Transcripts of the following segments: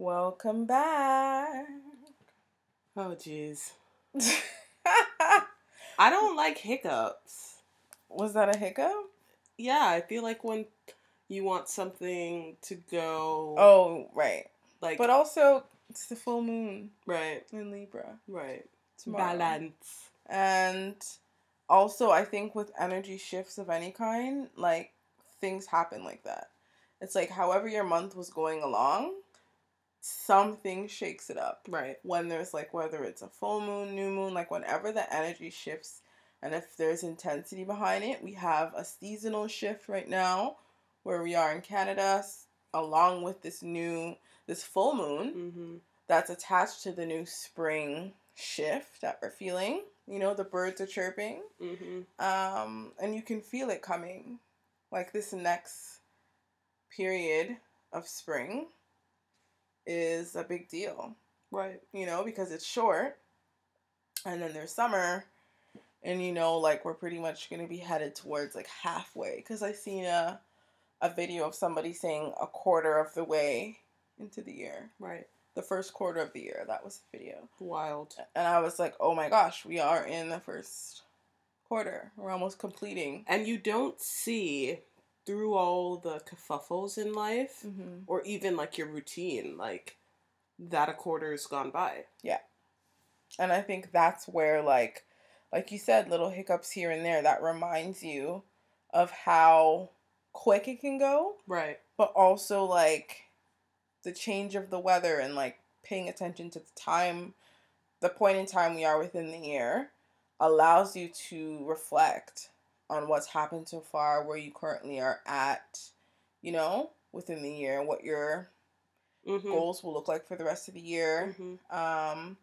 Welcome back. Oh, jeez. I don't like hiccups. Was that a hiccup? Yeah, I feel like when you want something to go. Oh, right. like. But also, it's the full moon right, in Libra right. tomorrow. Balance. And also, I think with energy shifts of any kind, like things happen like that. It's like however your month was going along, something shakes it up. Right. When there's like whether it's a full moon, new moon, like whenever the energy shifts and if there's intensity behind it, we have a seasonal shift right now where we are in Canada along with this new this full moon Mm-hmm. that's attached to the new spring shift that we're feeling. You know, the birds are chirping. Mm-hmm. Um, and you can feel it coming. Like this next period of spring is a big deal, Right. you know, because it's short. And then there's summer. And you know, like we're pretty much gonna be headed towards like halfway. Because I seen a a video of somebody saying a quarter of the way into the year. Right. The first quarter of the year. That was the video. Wild. And I was like, oh my gosh, we are in the first quarter. We're almost completing. And you don't see through all the kerfuffles in life, Mm-hmm. or even like your routine, like that a quarter's gone by. Yeah. And I think that's where, like, like you said, little hiccups here and there that reminds you of how quick it can go, Right. but also like the change of the weather and like paying attention to the time, the point in time we are within the year allows you to reflect on what's happened so far, where you currently are at, you know, within the year, what your Mm-hmm. goals will look like for the rest of the year. Mm-hmm. Um,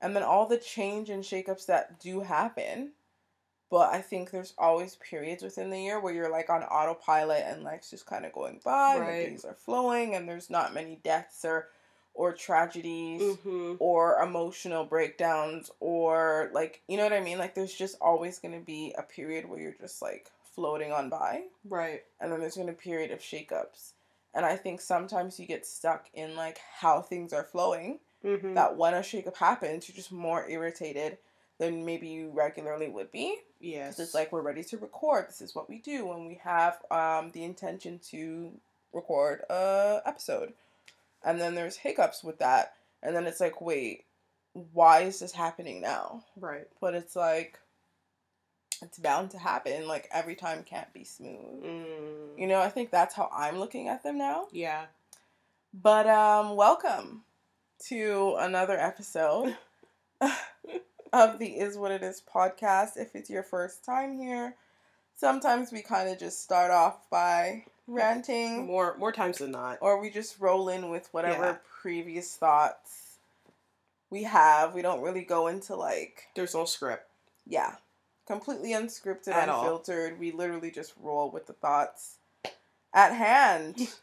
and then all the change and shakeups that do happen. But I think there's always periods within the year where you're like on autopilot and life's just kind of going by, and things are flowing, and there's not many deaths or or tragedies Mm-hmm. or emotional breakdowns or like you know what I mean. Like there's just always gonna be a period where you're just like floating on by Right. and then there's gonna be a period of shakeups. And I think sometimes you get stuck in like how things are flowing. Mm-hmm. That when a shakeup happens, you're just more irritated than maybe you regularly would be. yes. Because it's like we're ready to record. This is what we do when we have um, the intention to record a episode. And then there's hiccups with that. And then it's like, wait, why is this happening now? right. But it's like it's bound to happen. Like every time can't be smooth. Mm. You know, I think that's how I'm looking at them now. Yeah. But um welcome to another episode of the Is What It Is podcast. If it's your first time here, sometimes we kind of just start off by ranting More more times than not. or we just roll in with whatever Yeah. previous thoughts we have. We don't really go into like There's no script. yeah, completely unscripted, At all. unfiltered. We literally just roll with the thoughts at hand.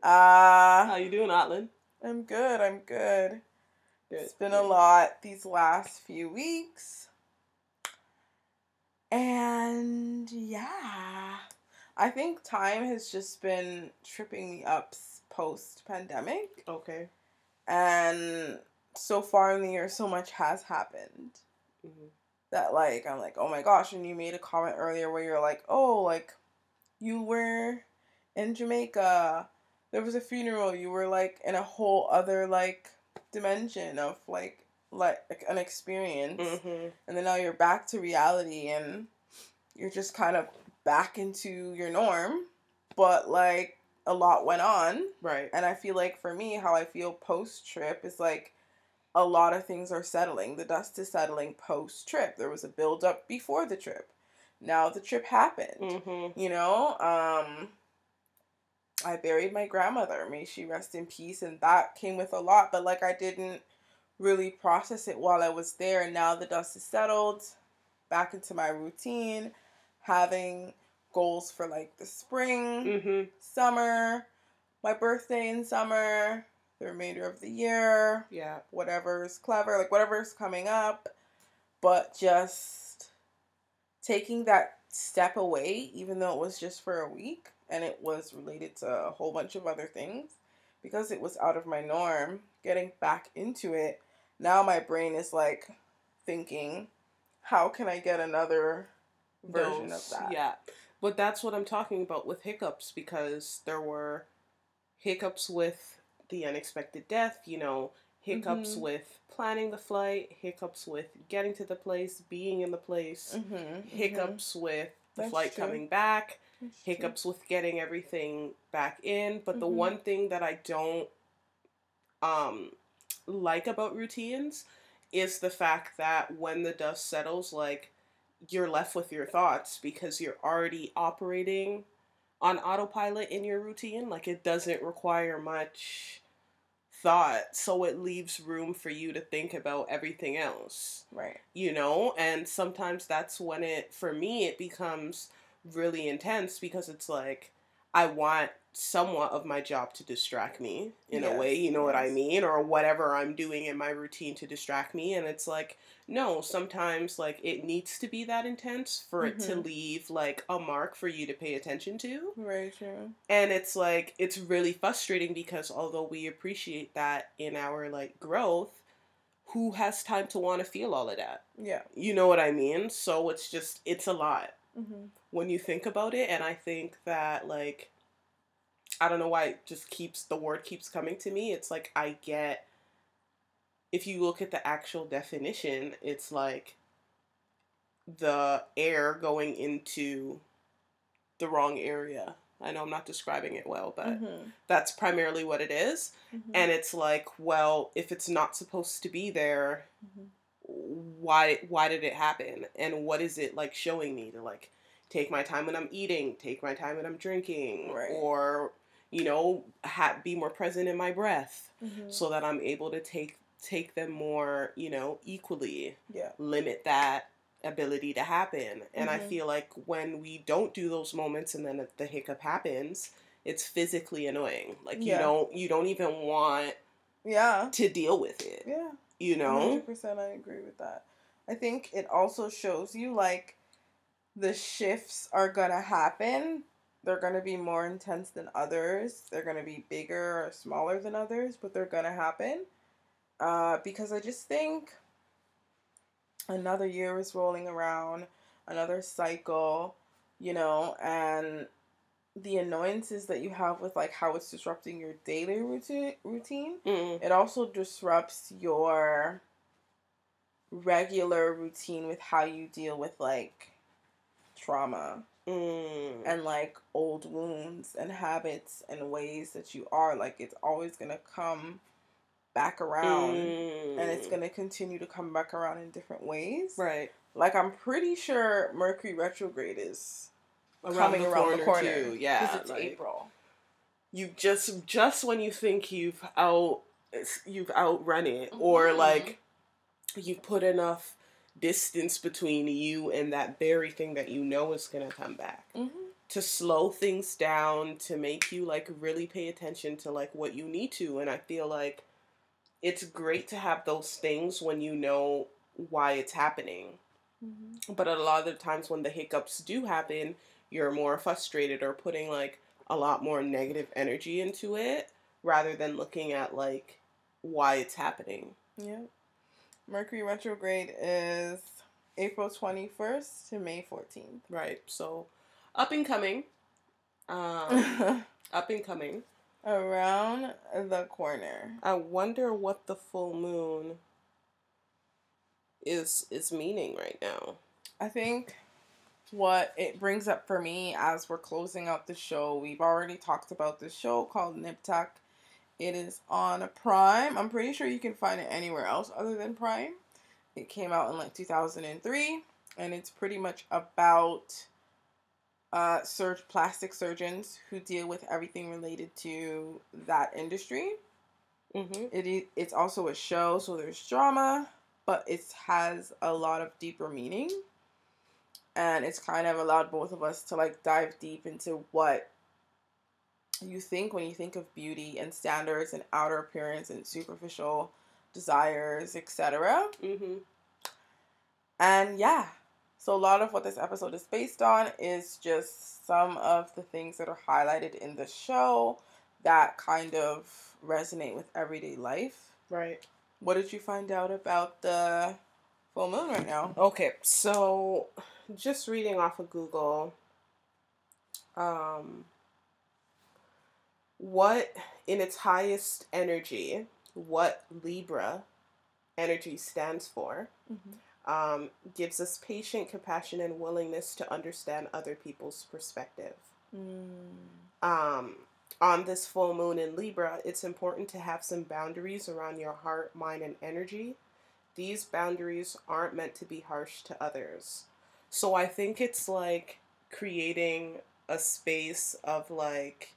Uh How you doing, Atlan? I'm good. I'm good. Good. It's been a lot these last few weeks. And yeah, I think time has just been tripping me up post pandemic. Okay. And so far in the year, so much has happened Mm-hmm. that, like, I'm like, oh my gosh. And you made a comment earlier where you're like, oh, like, you were in Jamaica. There was a funeral. You were, like, in a whole other, like, dimension of, like, like an experience. Mm-hmm. And then now you're back to reality and you're just kind of back into your norm. But, like, a lot went on. Right. And I feel like for me, how I feel post trip is like a lot of things are settling. The dust is settling post trip. There was a build up before the trip. Now the trip happened. Mm-hmm. You know, um, I buried my grandmother. May she rest in peace. And that came with a lot. But like I didn't really process it while I was there. And now the dust is settled. Back into my routine. Having goals for like the spring Mm-hmm. summer, my birthday in summer, the remainder of the year, Yeah. whatever's clever, like whatever's coming up, but just taking that step away, even though it was just for a week and it was related to a whole bunch of other things, because it was out of my norm, getting back into it, now my brain is like thinking, how can I get another version Those- of that? Yeah. But that's what I'm talking about with hiccups because there were hiccups with the unexpected death, you know, hiccups Mhm. with planning the flight, hiccups with getting to the place, being in the place, Mm-hmm. hiccups with the That's flight true. coming back, hiccups with getting everything back in. But the Mhm. one thing that I don't um like about routines is the fact that when the dust settles, like you're left with your thoughts because you're already operating on autopilot in your routine. Like it doesn't require much thought, so it leaves room for you to think about everything else Right. you know and sometimes that's when it for me it becomes really intense because it's like i want somewhat of my job to distract me in a way you know what i mean or whatever i'm doing in my routine to distract me and it's like no sometimes like it needs to be that intense for it to Mhm. leave like a mark for you to pay attention to Very true. and it's like it's really frustrating because although we appreciate that in our like growth who has time to want to feel all of that Yeah. you know what i mean so it's just it's a lot Mm-hmm. when you think about it and i think that like i don't know why it just keeps the word keeps coming to me it's like i get if you look at the actual definition it's like the air going into the wrong area i know i'm not describing it well but Mm-hmm. that's primarily what it is and it's like well if it's not supposed to be there Mhm. why why did it happen and what is it like showing me to like take my time when i'm eating take my time when i'm drinking Right. or you know ha- be more present in my breath Mhm. so that i'm able to take take them more you know equally yeah. limit that ability to happen and i Mhm. feel like when we don't do those moments and then the hiccup happens it's physically annoying like you don't you don't even want Yeah. to deal with it Yeah. you know 100% I agree with that. I think it also shows you like the shifts are going to happen. They're going to be more intense than others. They're going to be bigger or smaller than others, but they're going to happen. Uh, because I just think another year is rolling around, another cycle, you know, and the annoyances that you have with like how it's disrupting your daily routine routine Mm. it also disrupts your regular routine with how you deal with like trauma Mm. and like old wounds and habits and ways that you are like it's always going to come back around and it's Mm. going to continue to come back around in different ways right like i'm pretty sure mercury retrograde is around coming the around corner, the corner too. Yeah, because it's like, april You just just when you think you've out you've outrun it, or Mhm. like you've put enough distance between you and that very thing that you know is gonna come back. mm-hmm. To slow things down, to make you like really pay attention to like what you need to, and I feel like it's great to have those things when you know why it's happening. Mm-hmm. But a lot of the times when the hiccups do happen, you're more frustrated or putting like a lot more negative energy into it rather than looking at like why it's happening. Yeah. Mercury retrograde is April 21st to May 14th. Right. So up and coming. Um, up and coming. Around the corner. I wonder what the full moon is is meaning right now. I think what it brings up for me as we're closing out the show, we've already talked about the show called Nip Tuck. It is on Prime. I'm pretty sure you can find it anywhere else other than Prime. It came out in like 2003, and it's pretty much about uh, surg- plastic surgeons who deal with everything related to that industry. Mm-hmm. It is, it's also a show, so there's drama, but it has a lot of deeper meaning. And it's kind of allowed both of us to like dive deep into what you think when you think of beauty and standards and outer appearance and superficial desires, etc. Mm-hmm. And yeah, so a lot of what this episode is based on is just some of the things that are highlighted in the show that kind of resonate with everyday life. Right. What did you find out about the full moon right now? Okay, so just reading off of Google, um, what in its highest energy, what Libra energy stands for, Mm-hmm. um, gives us patient compassion and willingness to understand other people's perspective. Mm. Um, on this full moon in Libra, it's important to have some boundaries around your heart, mind, and energy. These boundaries aren't meant to be harsh to others. So I think it's like creating a space of like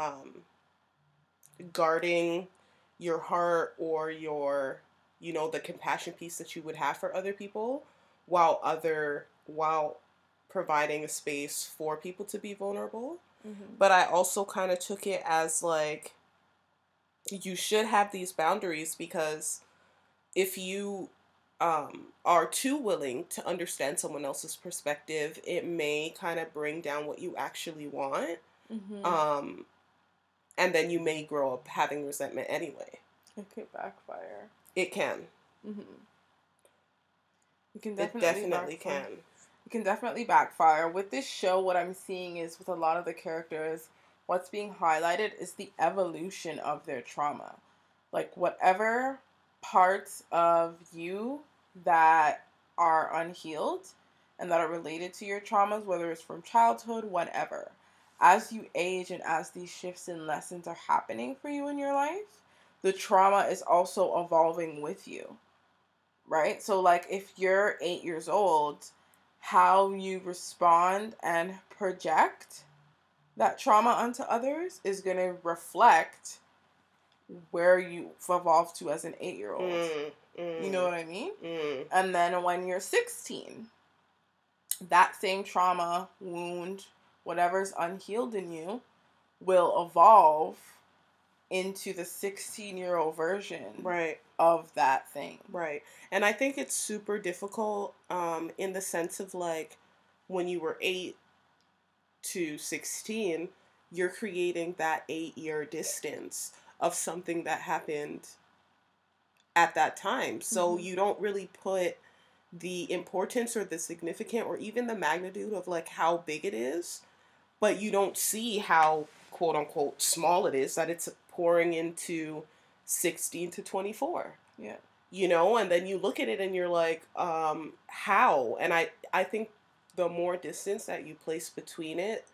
um, guarding your heart or your, you know, the compassion piece that you would have for other people while other, while providing a space for people to be vulnerable Mm-hmm. but I also kind of took it as like you should have these boundaries because if you um, are too willing to understand someone else's perspective, it may kind of bring down what you actually want. Mm-hmm. Um, and then you may grow up having resentment anyway. it could backfire. It can. Mm-hmm. It can It definitely, definitely backfire. can. It can definitely backfire. With this show, what I'm seeing is with a lot of the characters, what's being highlighted is the evolution of their trauma. Like, whatever parts of you that are unhealed and that are related to your traumas, whether it's from childhood, whatever, as you age and as these shifts and lessons are happening for you in your life, the trauma is also evolving with you. Right? So, like, if you're eight years old, how you respond and project that trauma onto others is going to reflect where you evolved to as an eight year old. Mm, mm, You know what I mean? mm, And then when you're 16, that same trauma, wound, whatever's unhealed in you will evolve into the 16 year old version right. of that thing. Right. And I think it's super difficult um, in the sense of like when you were 8 to 16, you're creating that eight year distance of something that happened at that time. So Mhm. you don't really put the importance or the significant or even the magnitude of like how big it is, but you don't see how quote unquote small it is that it's pouring into 16 to 24 Yeah. you know and then you look at it and you're like um how and i i think the more distance that you place between it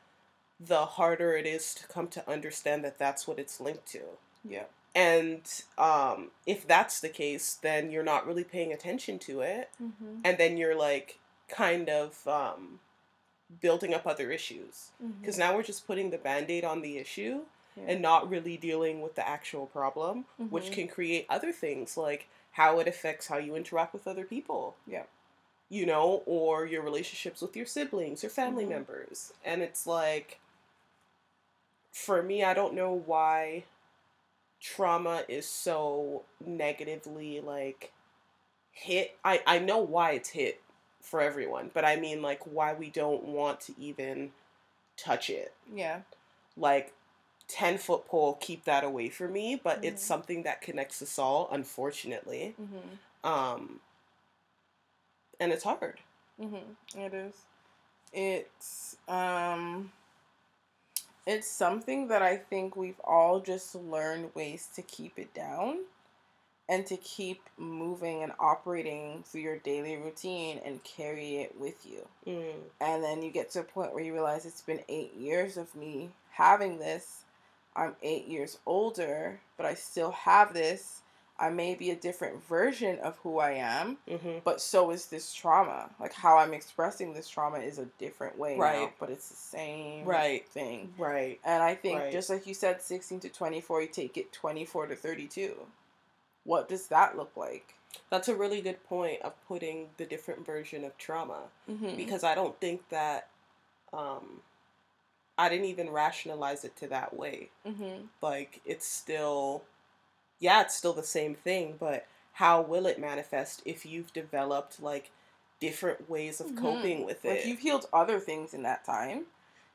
the harder it is to come to understand that that's what it's linked to Yeah. and um if that's the case then you're not really paying attention to it Mm-hmm. and then you're like kind of um building up other issues because now we're just putting the band-aid on the issue Yeah. and not really dealing with the actual problem which Mhm. can create other things like how it affects how you interact with other people. Yeah. You know, or your relationships with your siblings or family Mhm. members. And it's like, for me, I don't know why trauma is so negatively like hit. I, I know why it's hit for everyone, but I mean, like, why we don't want to even touch it yeah. like 10 foot pole keep that away from me but it's Mhm. something that connects us all unfortunately Mm-hmm. um and it's hard Mm-hmm. It is. It's um it's something that I think we've all just learned ways to keep it down and to keep moving and operating through your daily routine and carry it with you. mm. And then you get to a point where you realize it's been eight years of me having this. I'm eight years older, but I still have this. I may be a different version of who I am, hmm but so is this trauma. Like how I'm expressing this trauma is a different way now, Right. but it's the same Right. thing. right And I think Right. just like you said, 16 to 24, you take it 24 to 32. What does that look like? that's a really good point of putting the different version of trauma Mm-hmm. because i don't think that um i didn't even rationalize it to that way mm-hmm. like it's still yeah it's still the same thing but how will it manifest if you've developed like different ways of Mhm. coping with Like it you've healed other things in that time.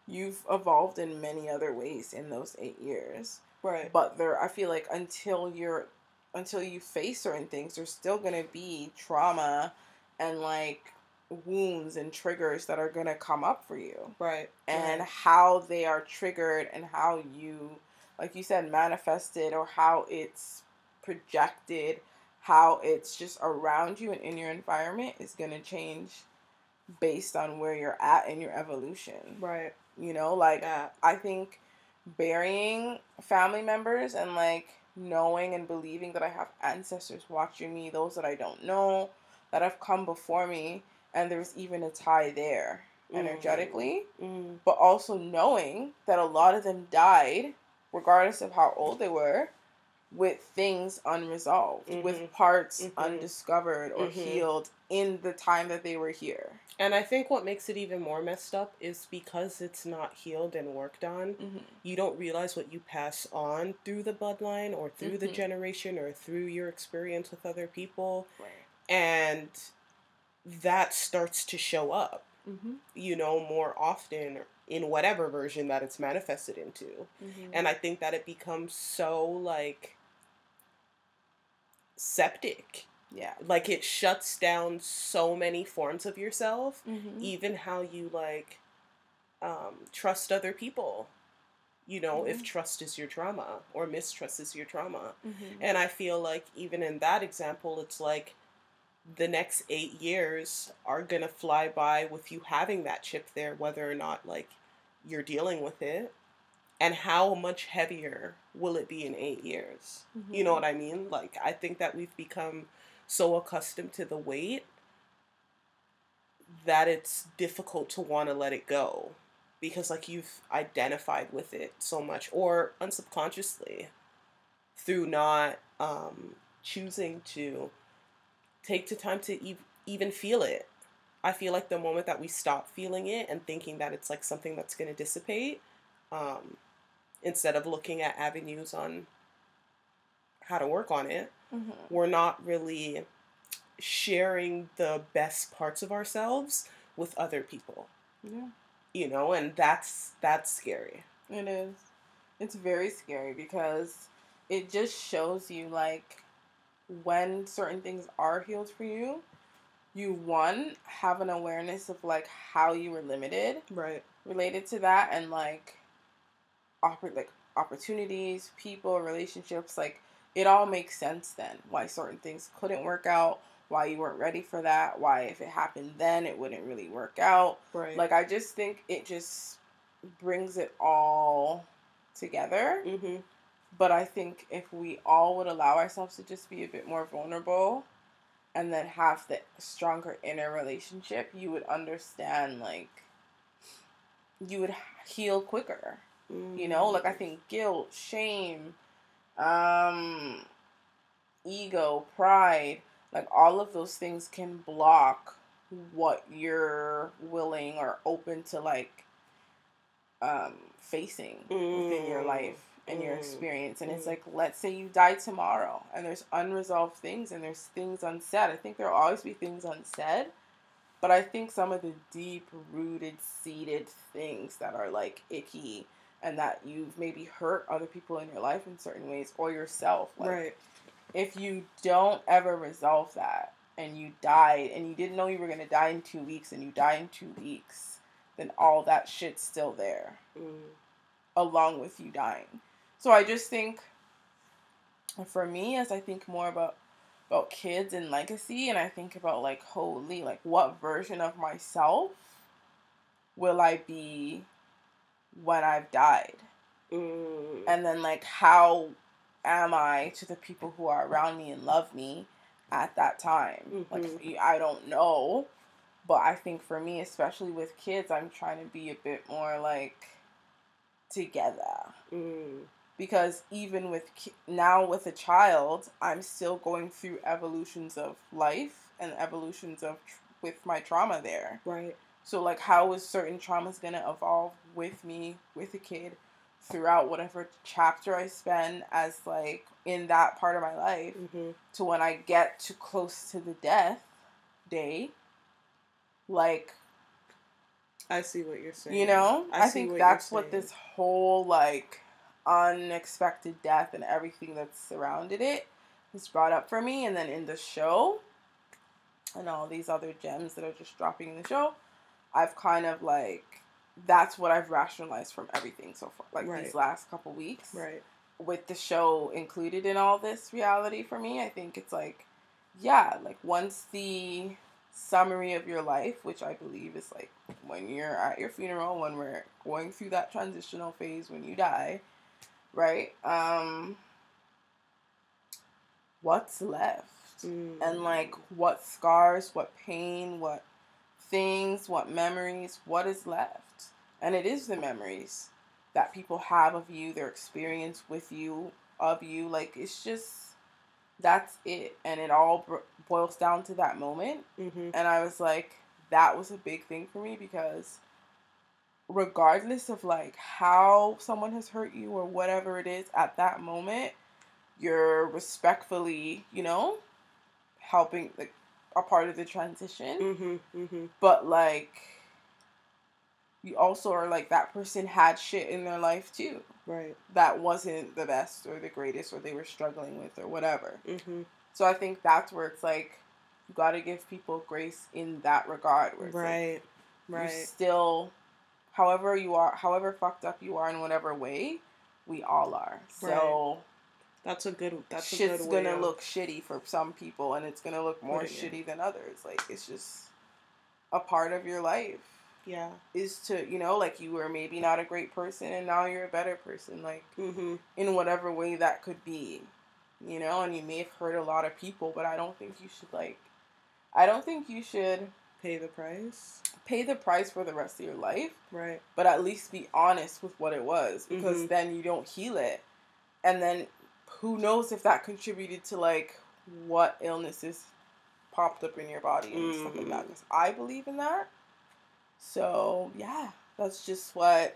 You've evolved in many other ways in those eight years. Right. But there, I feel like until you're, until you face certain things, there's still gonna be trauma, and like wounds and triggers that are gonna come up for you. Right. And right. how they are triggered and how you, like you said, manifested or how it's projected, how it's just around you and in your environment is gonna change based on where you're at in your evolution. Right. You know, like Yeah. I think burying family members and like knowing and believing that I have ancestors watching me, those that I don't know, that have come before me, and there's even a tie there energetically, Mm. but also knowing that a lot of them died, regardless of how old they were, with things unresolved, Mhm. with parts Mhm. undiscovered or Mhm. healed in the time that they were here. And I think what makes it even more messed up is because it's not healed and worked on, Mm-hmm. you don't realize what you pass on through the bloodline or through the Mhm. generation or through your experience with other people. Right. And that starts to show up, Mm-hmm. you know, more often in whatever version that it's manifested into. Mm-hmm. And I think that it becomes so like septic. yeah. Like it shuts down so many forms of yourself Mm-hmm. even how you like um, trust other people you know if Mhm. trust is your trauma or mistrust is your trauma Mm-hmm. and i feel like even in that example it's like the next eight years are gonna fly by with you having that chip there whether or not like you're dealing with it and how much heavier will it be in eight years? You know what i mean? Like i think that we've become so accustomed to the weight that it's difficult to want to let it go because like you've identified with it so much or unsubconsciously through not um, choosing to take the time to ev- even feel it. I feel like the moment that we stop feeling it and thinking that it's like something that's going to dissipate um, instead of looking at avenues on how to work on it Mm-hmm. we're not really sharing the best parts of ourselves with other people Yeah, you know and that's that's scary it is. It's very scary because it just shows you like when certain things are healed for you, you one have an awareness of like how you were limited right related to that and like oppor- like opportunities, people, relationships, like it all makes sense then why certain things couldn't work out, why you weren't ready for that, why if it happened then it wouldn't really work out. right Like I just think it just brings it all together. mm-hmm But I think if we all would allow ourselves to just be a bit more vulnerable and then have the stronger inner relationship, you would understand like you would heal quicker. You know, like I think guilt, shame, um ego, pride, like all of those things can block what you're willing or open to like um facing within your Mm. life and your Mm. experience and it's Mm. like let's say you die tomorrow and there's unresolved things and there's things unsaid i think there'll always be things unsaid but i think some of the deep rooted seated things that are like icky and that you've maybe hurt other people in your life in certain ways or yourself like right if you don't ever resolve that and you died and you didn't know you were going to die in two weeks and you die in two weeks then all that shit's still there mm. along with you dying so i just think for me as i think more about about kids and legacy and i think about like holy like what version of myself will i be when i've died Mm. and then like how am i to the people who are around me and love me at that time like Mhm. i don't know but i think for me especially with kids i'm trying to be a bit more like together Mm. because even with ki- now with a child i'm still going through evolutions of life and evolutions of tr- with my trauma there right so like how is certain traumas gonna evolve with me with a kid throughout whatever chapter I spend as like in that part of my life mm-hmm. to when I get too close to the death day. Like i see what you're saying you know, I I, think what that's what this whole like unexpected death and everything that's surrounded it was brought up for me. And then in the show, and all these other gems that are just dropping in the show, I've kind of like that's what I've rationalized from everything so far, like Right. these last couple weeks. Right. With the show included in all this reality for me, I think it's like, yeah, like once the summary of your life, which I believe is like when you're at your funeral, when we're going through that transitional phase when you die, right? Um, what's left? Mm. and like what scars, what pain, what things, what memories, what is left. And it is the memories that people have of you, their experience with you, of you. Like it's just that's it. And it all bro- boils down to that moment. Mhm. And I was like, that was a big thing for me because regardless of like how someone has hurt you or whatever it is at that moment, you're respectfully, you know, helping like a part of the transition. Mhm. Mhm. But like you also are like that person had shit in their life too Right. that wasn't the best or the greatest or they were struggling with or whatever. Mhm. So I think that's where it's like you got to give people grace in that regard. Where it's like, Right. you're Right. still, however you are, however fucked up you are in whatever way, we all are. So That's a good. That's a good way gonna look shitty for some people, and it's gonna look more shitty than others. Like it's just a part of your life Yeah. is to you know like you were maybe not a great person and now you're a better person like Mhm. in whatever way that could be you know and you may have hurt a lot of people but i don't think you should like i don't think you should Pay the price. pay the price for the rest of your life Right. but at least be honest with what it was because Mhm. then you don't heal it and then who knows if that contributed to like what illnesses popped up in your body and stuff like that Mhm. 'Cause i believe in that so yeah that's just what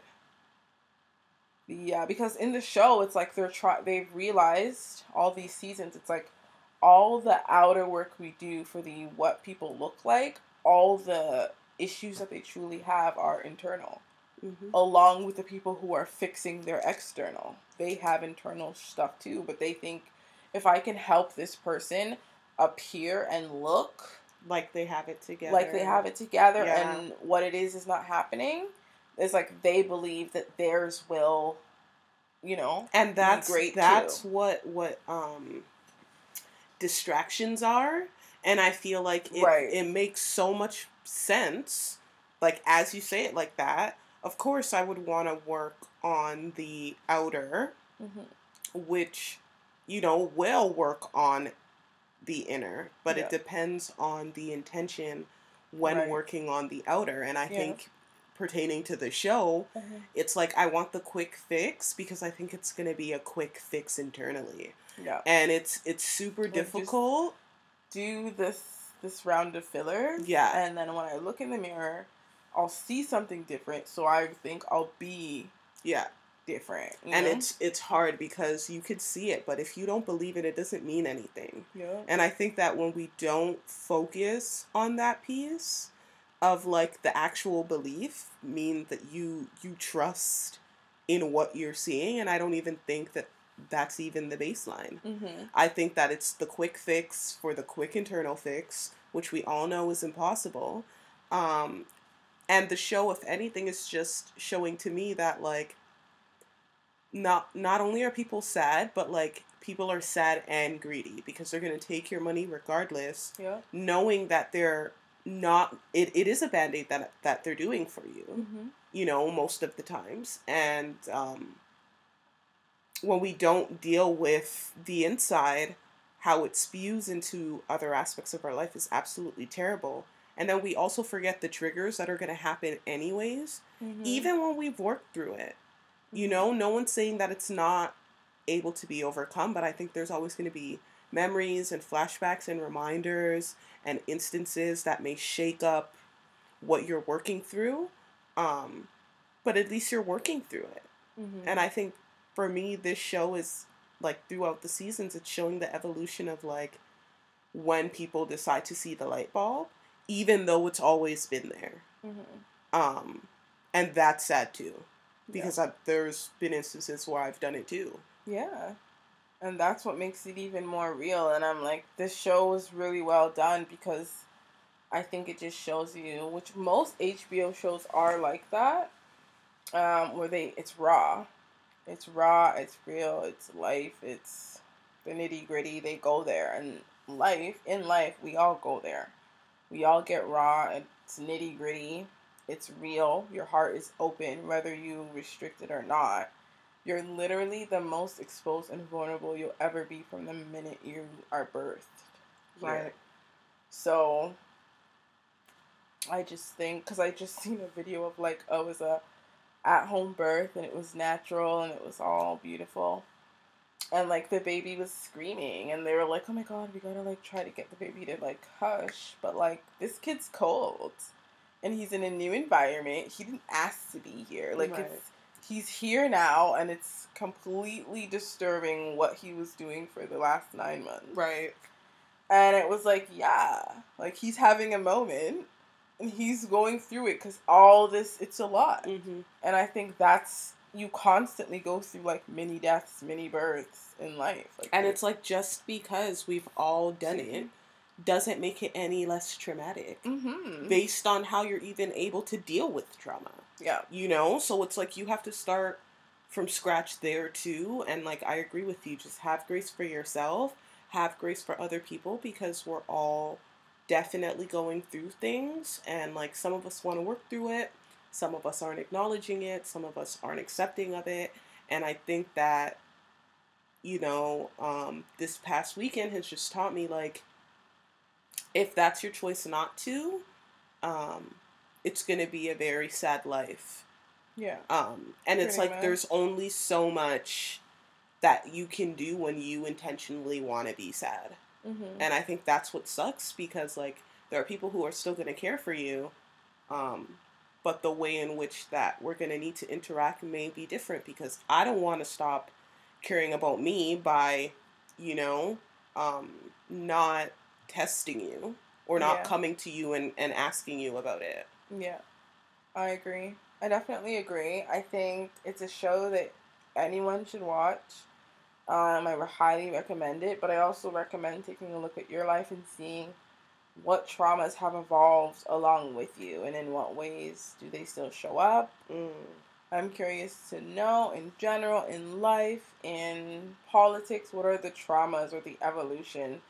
yeah because in the show it's like they're try they've realized all these seasons it's like all the outer work we do for the what people look like all the issues that they truly have are internal Mhm. along with the people who are fixing their external. They have internal stuff too, but they think if I can help this person appear and look Like they have it together. like they have it together Yeah. and what it is is not happening, it's like they believe that theirs will, you know, and that's great, that's too. what what um distractions are and i feel like it, Right. it makes so much sense like as you say it like that of course i would want to work on the outer mm-hmm. which you know will work on the inner but Yeah. it depends on the intention when Right. working on the outer and i Yeah. think pertaining to the show mm-hmm. it's like I want the quick fix because I think it's gonna be a quick fix internally, yeah. and it's it's super just- difficult. Do this this round of filler. Yeah. And then when I look in the mirror, I'll see something different. So I think I'll be Yeah, different. and know? it's it's hard because you could see it, but if you don't believe it, it doesn't mean anything. yeah. And I think that when we don't focus on that piece of like the actual belief, mean that you you trust in what you're seeing, and I don't even think that that's even the baseline. Mm-hmm. I think that it's the quick fix for the quick internal fix, which we all know is impossible. Um, and the show, if anything, is just showing to me that like not not only are people sad, but like people are sad and greedy because they're gonna take your money regardless, Yeah. knowing that they're not it, it is a band-aid that that they're doing for you Mm-hmm. you know, most of the times. And um, when we don't deal with the inside, how it spews into other aspects of our life is absolutely terrible. And then we also forget the triggers that are going to happen anyways, Mm-hmm. even when we've worked through it. You know, no one's saying that it's not able to be overcome, but I think there's always going to be memories and flashbacks and reminders and instances that may shake up what you're working through. Um, but at least you're working through it. Mm-hmm. And I think for me, this show is like throughout the seasons, it's showing the evolution of like when people decide to see the light bulb, even though it's always been there. Mm-hmm. Um, and that's sad too. because I, there's been instances where I've done it too. Yeah. And that's what makes it even more real. And I'm like, this show was really well done because I think it just shows you, which most HBO shows are like that, um, where they it's raw, it's raw, it's real, it's life, it's the nitty gritty. They go there, and life in life, we all go there. We all get raw. It's nitty gritty. It's real. Your heart is open, whether you restrict it or not. You're literally the most exposed and vulnerable you'll ever be from the minute you are birthed. here. Right. So I just think because I just seen a video of like oh it was a at home birth and it was natural and it was all beautiful. And like the baby was screaming and they were like, Oh my god, we gotta like try to get the baby to like hush but like this kid's cold and he's in a new environment. He didn't ask to be here. Like Right. it's he's here now and it's completely disturbing what he was doing for the last nine months. Right. And it was like, yeah, like he's having a moment and he's going through it because all this, it's a lot. Mm-hmm. And I think that's, you constantly go through like many deaths, many births in life. Like, And it's like just because we've all done it doesn't make it any less traumatic mm-hmm. based on how you're even able to deal with trauma. yeah. You know? So it's like you have to start from scratch there too. And like I agree with you, just have grace for yourself, have grace for other people because we're all definitely going through things and like some of us want to work through it, some of us aren't acknowledging it, some of us aren't accepting of it. And I think that you know, um, this past weekend has just taught me like if that's your choice not to, um, it's gonna be a very sad life. Yeah. Um, and it's like much. there's only so much that you can do when you intentionally want to be sad. Mm-hmm. And I think that's what sucks because like there are people who are still gonna care for you, um, but the way in which that we're gonna need to interact may be different because I don't want to stop caring about me by, you know, um, not testing you or not Yeah. coming to you and, and asking you about it. Yeah, I agree. I definitely agree. I think it's a show that anyone should watch. Um, I would highly recommend it, but I also recommend taking a look at your life and seeing what traumas have evolved along with you and in what ways do they still show up. Mm. I'm curious to know in general, in life, in politics, what are the traumas or the evolution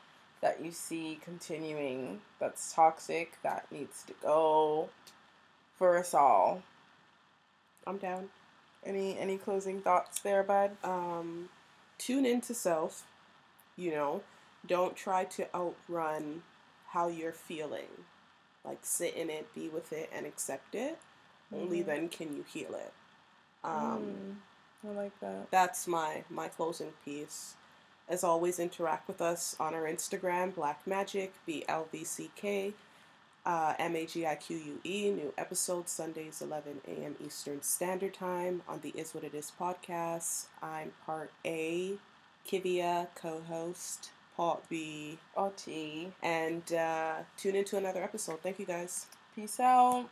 that you see continuing that's toxic, that needs to go for us all? I'm down. Any any closing thoughts there, bud? um, tune into self. You know, don't try to outrun how you're feeling. Like sit in it, be with it, and accept it. Only Mhm. then can you heal it. Um, Mm, I like that. That's my my closing piece. As always, interact with us on our Instagram, Black Magic, B L V C K, uh, M A G I Q U E. New episodes Sundays, 11 a.m. Eastern Standard Time on the Is What It Is podcast. I'm part A, Kivia, co host, part B, OT. and uh, tune into another episode. Thank you guys. Peace out.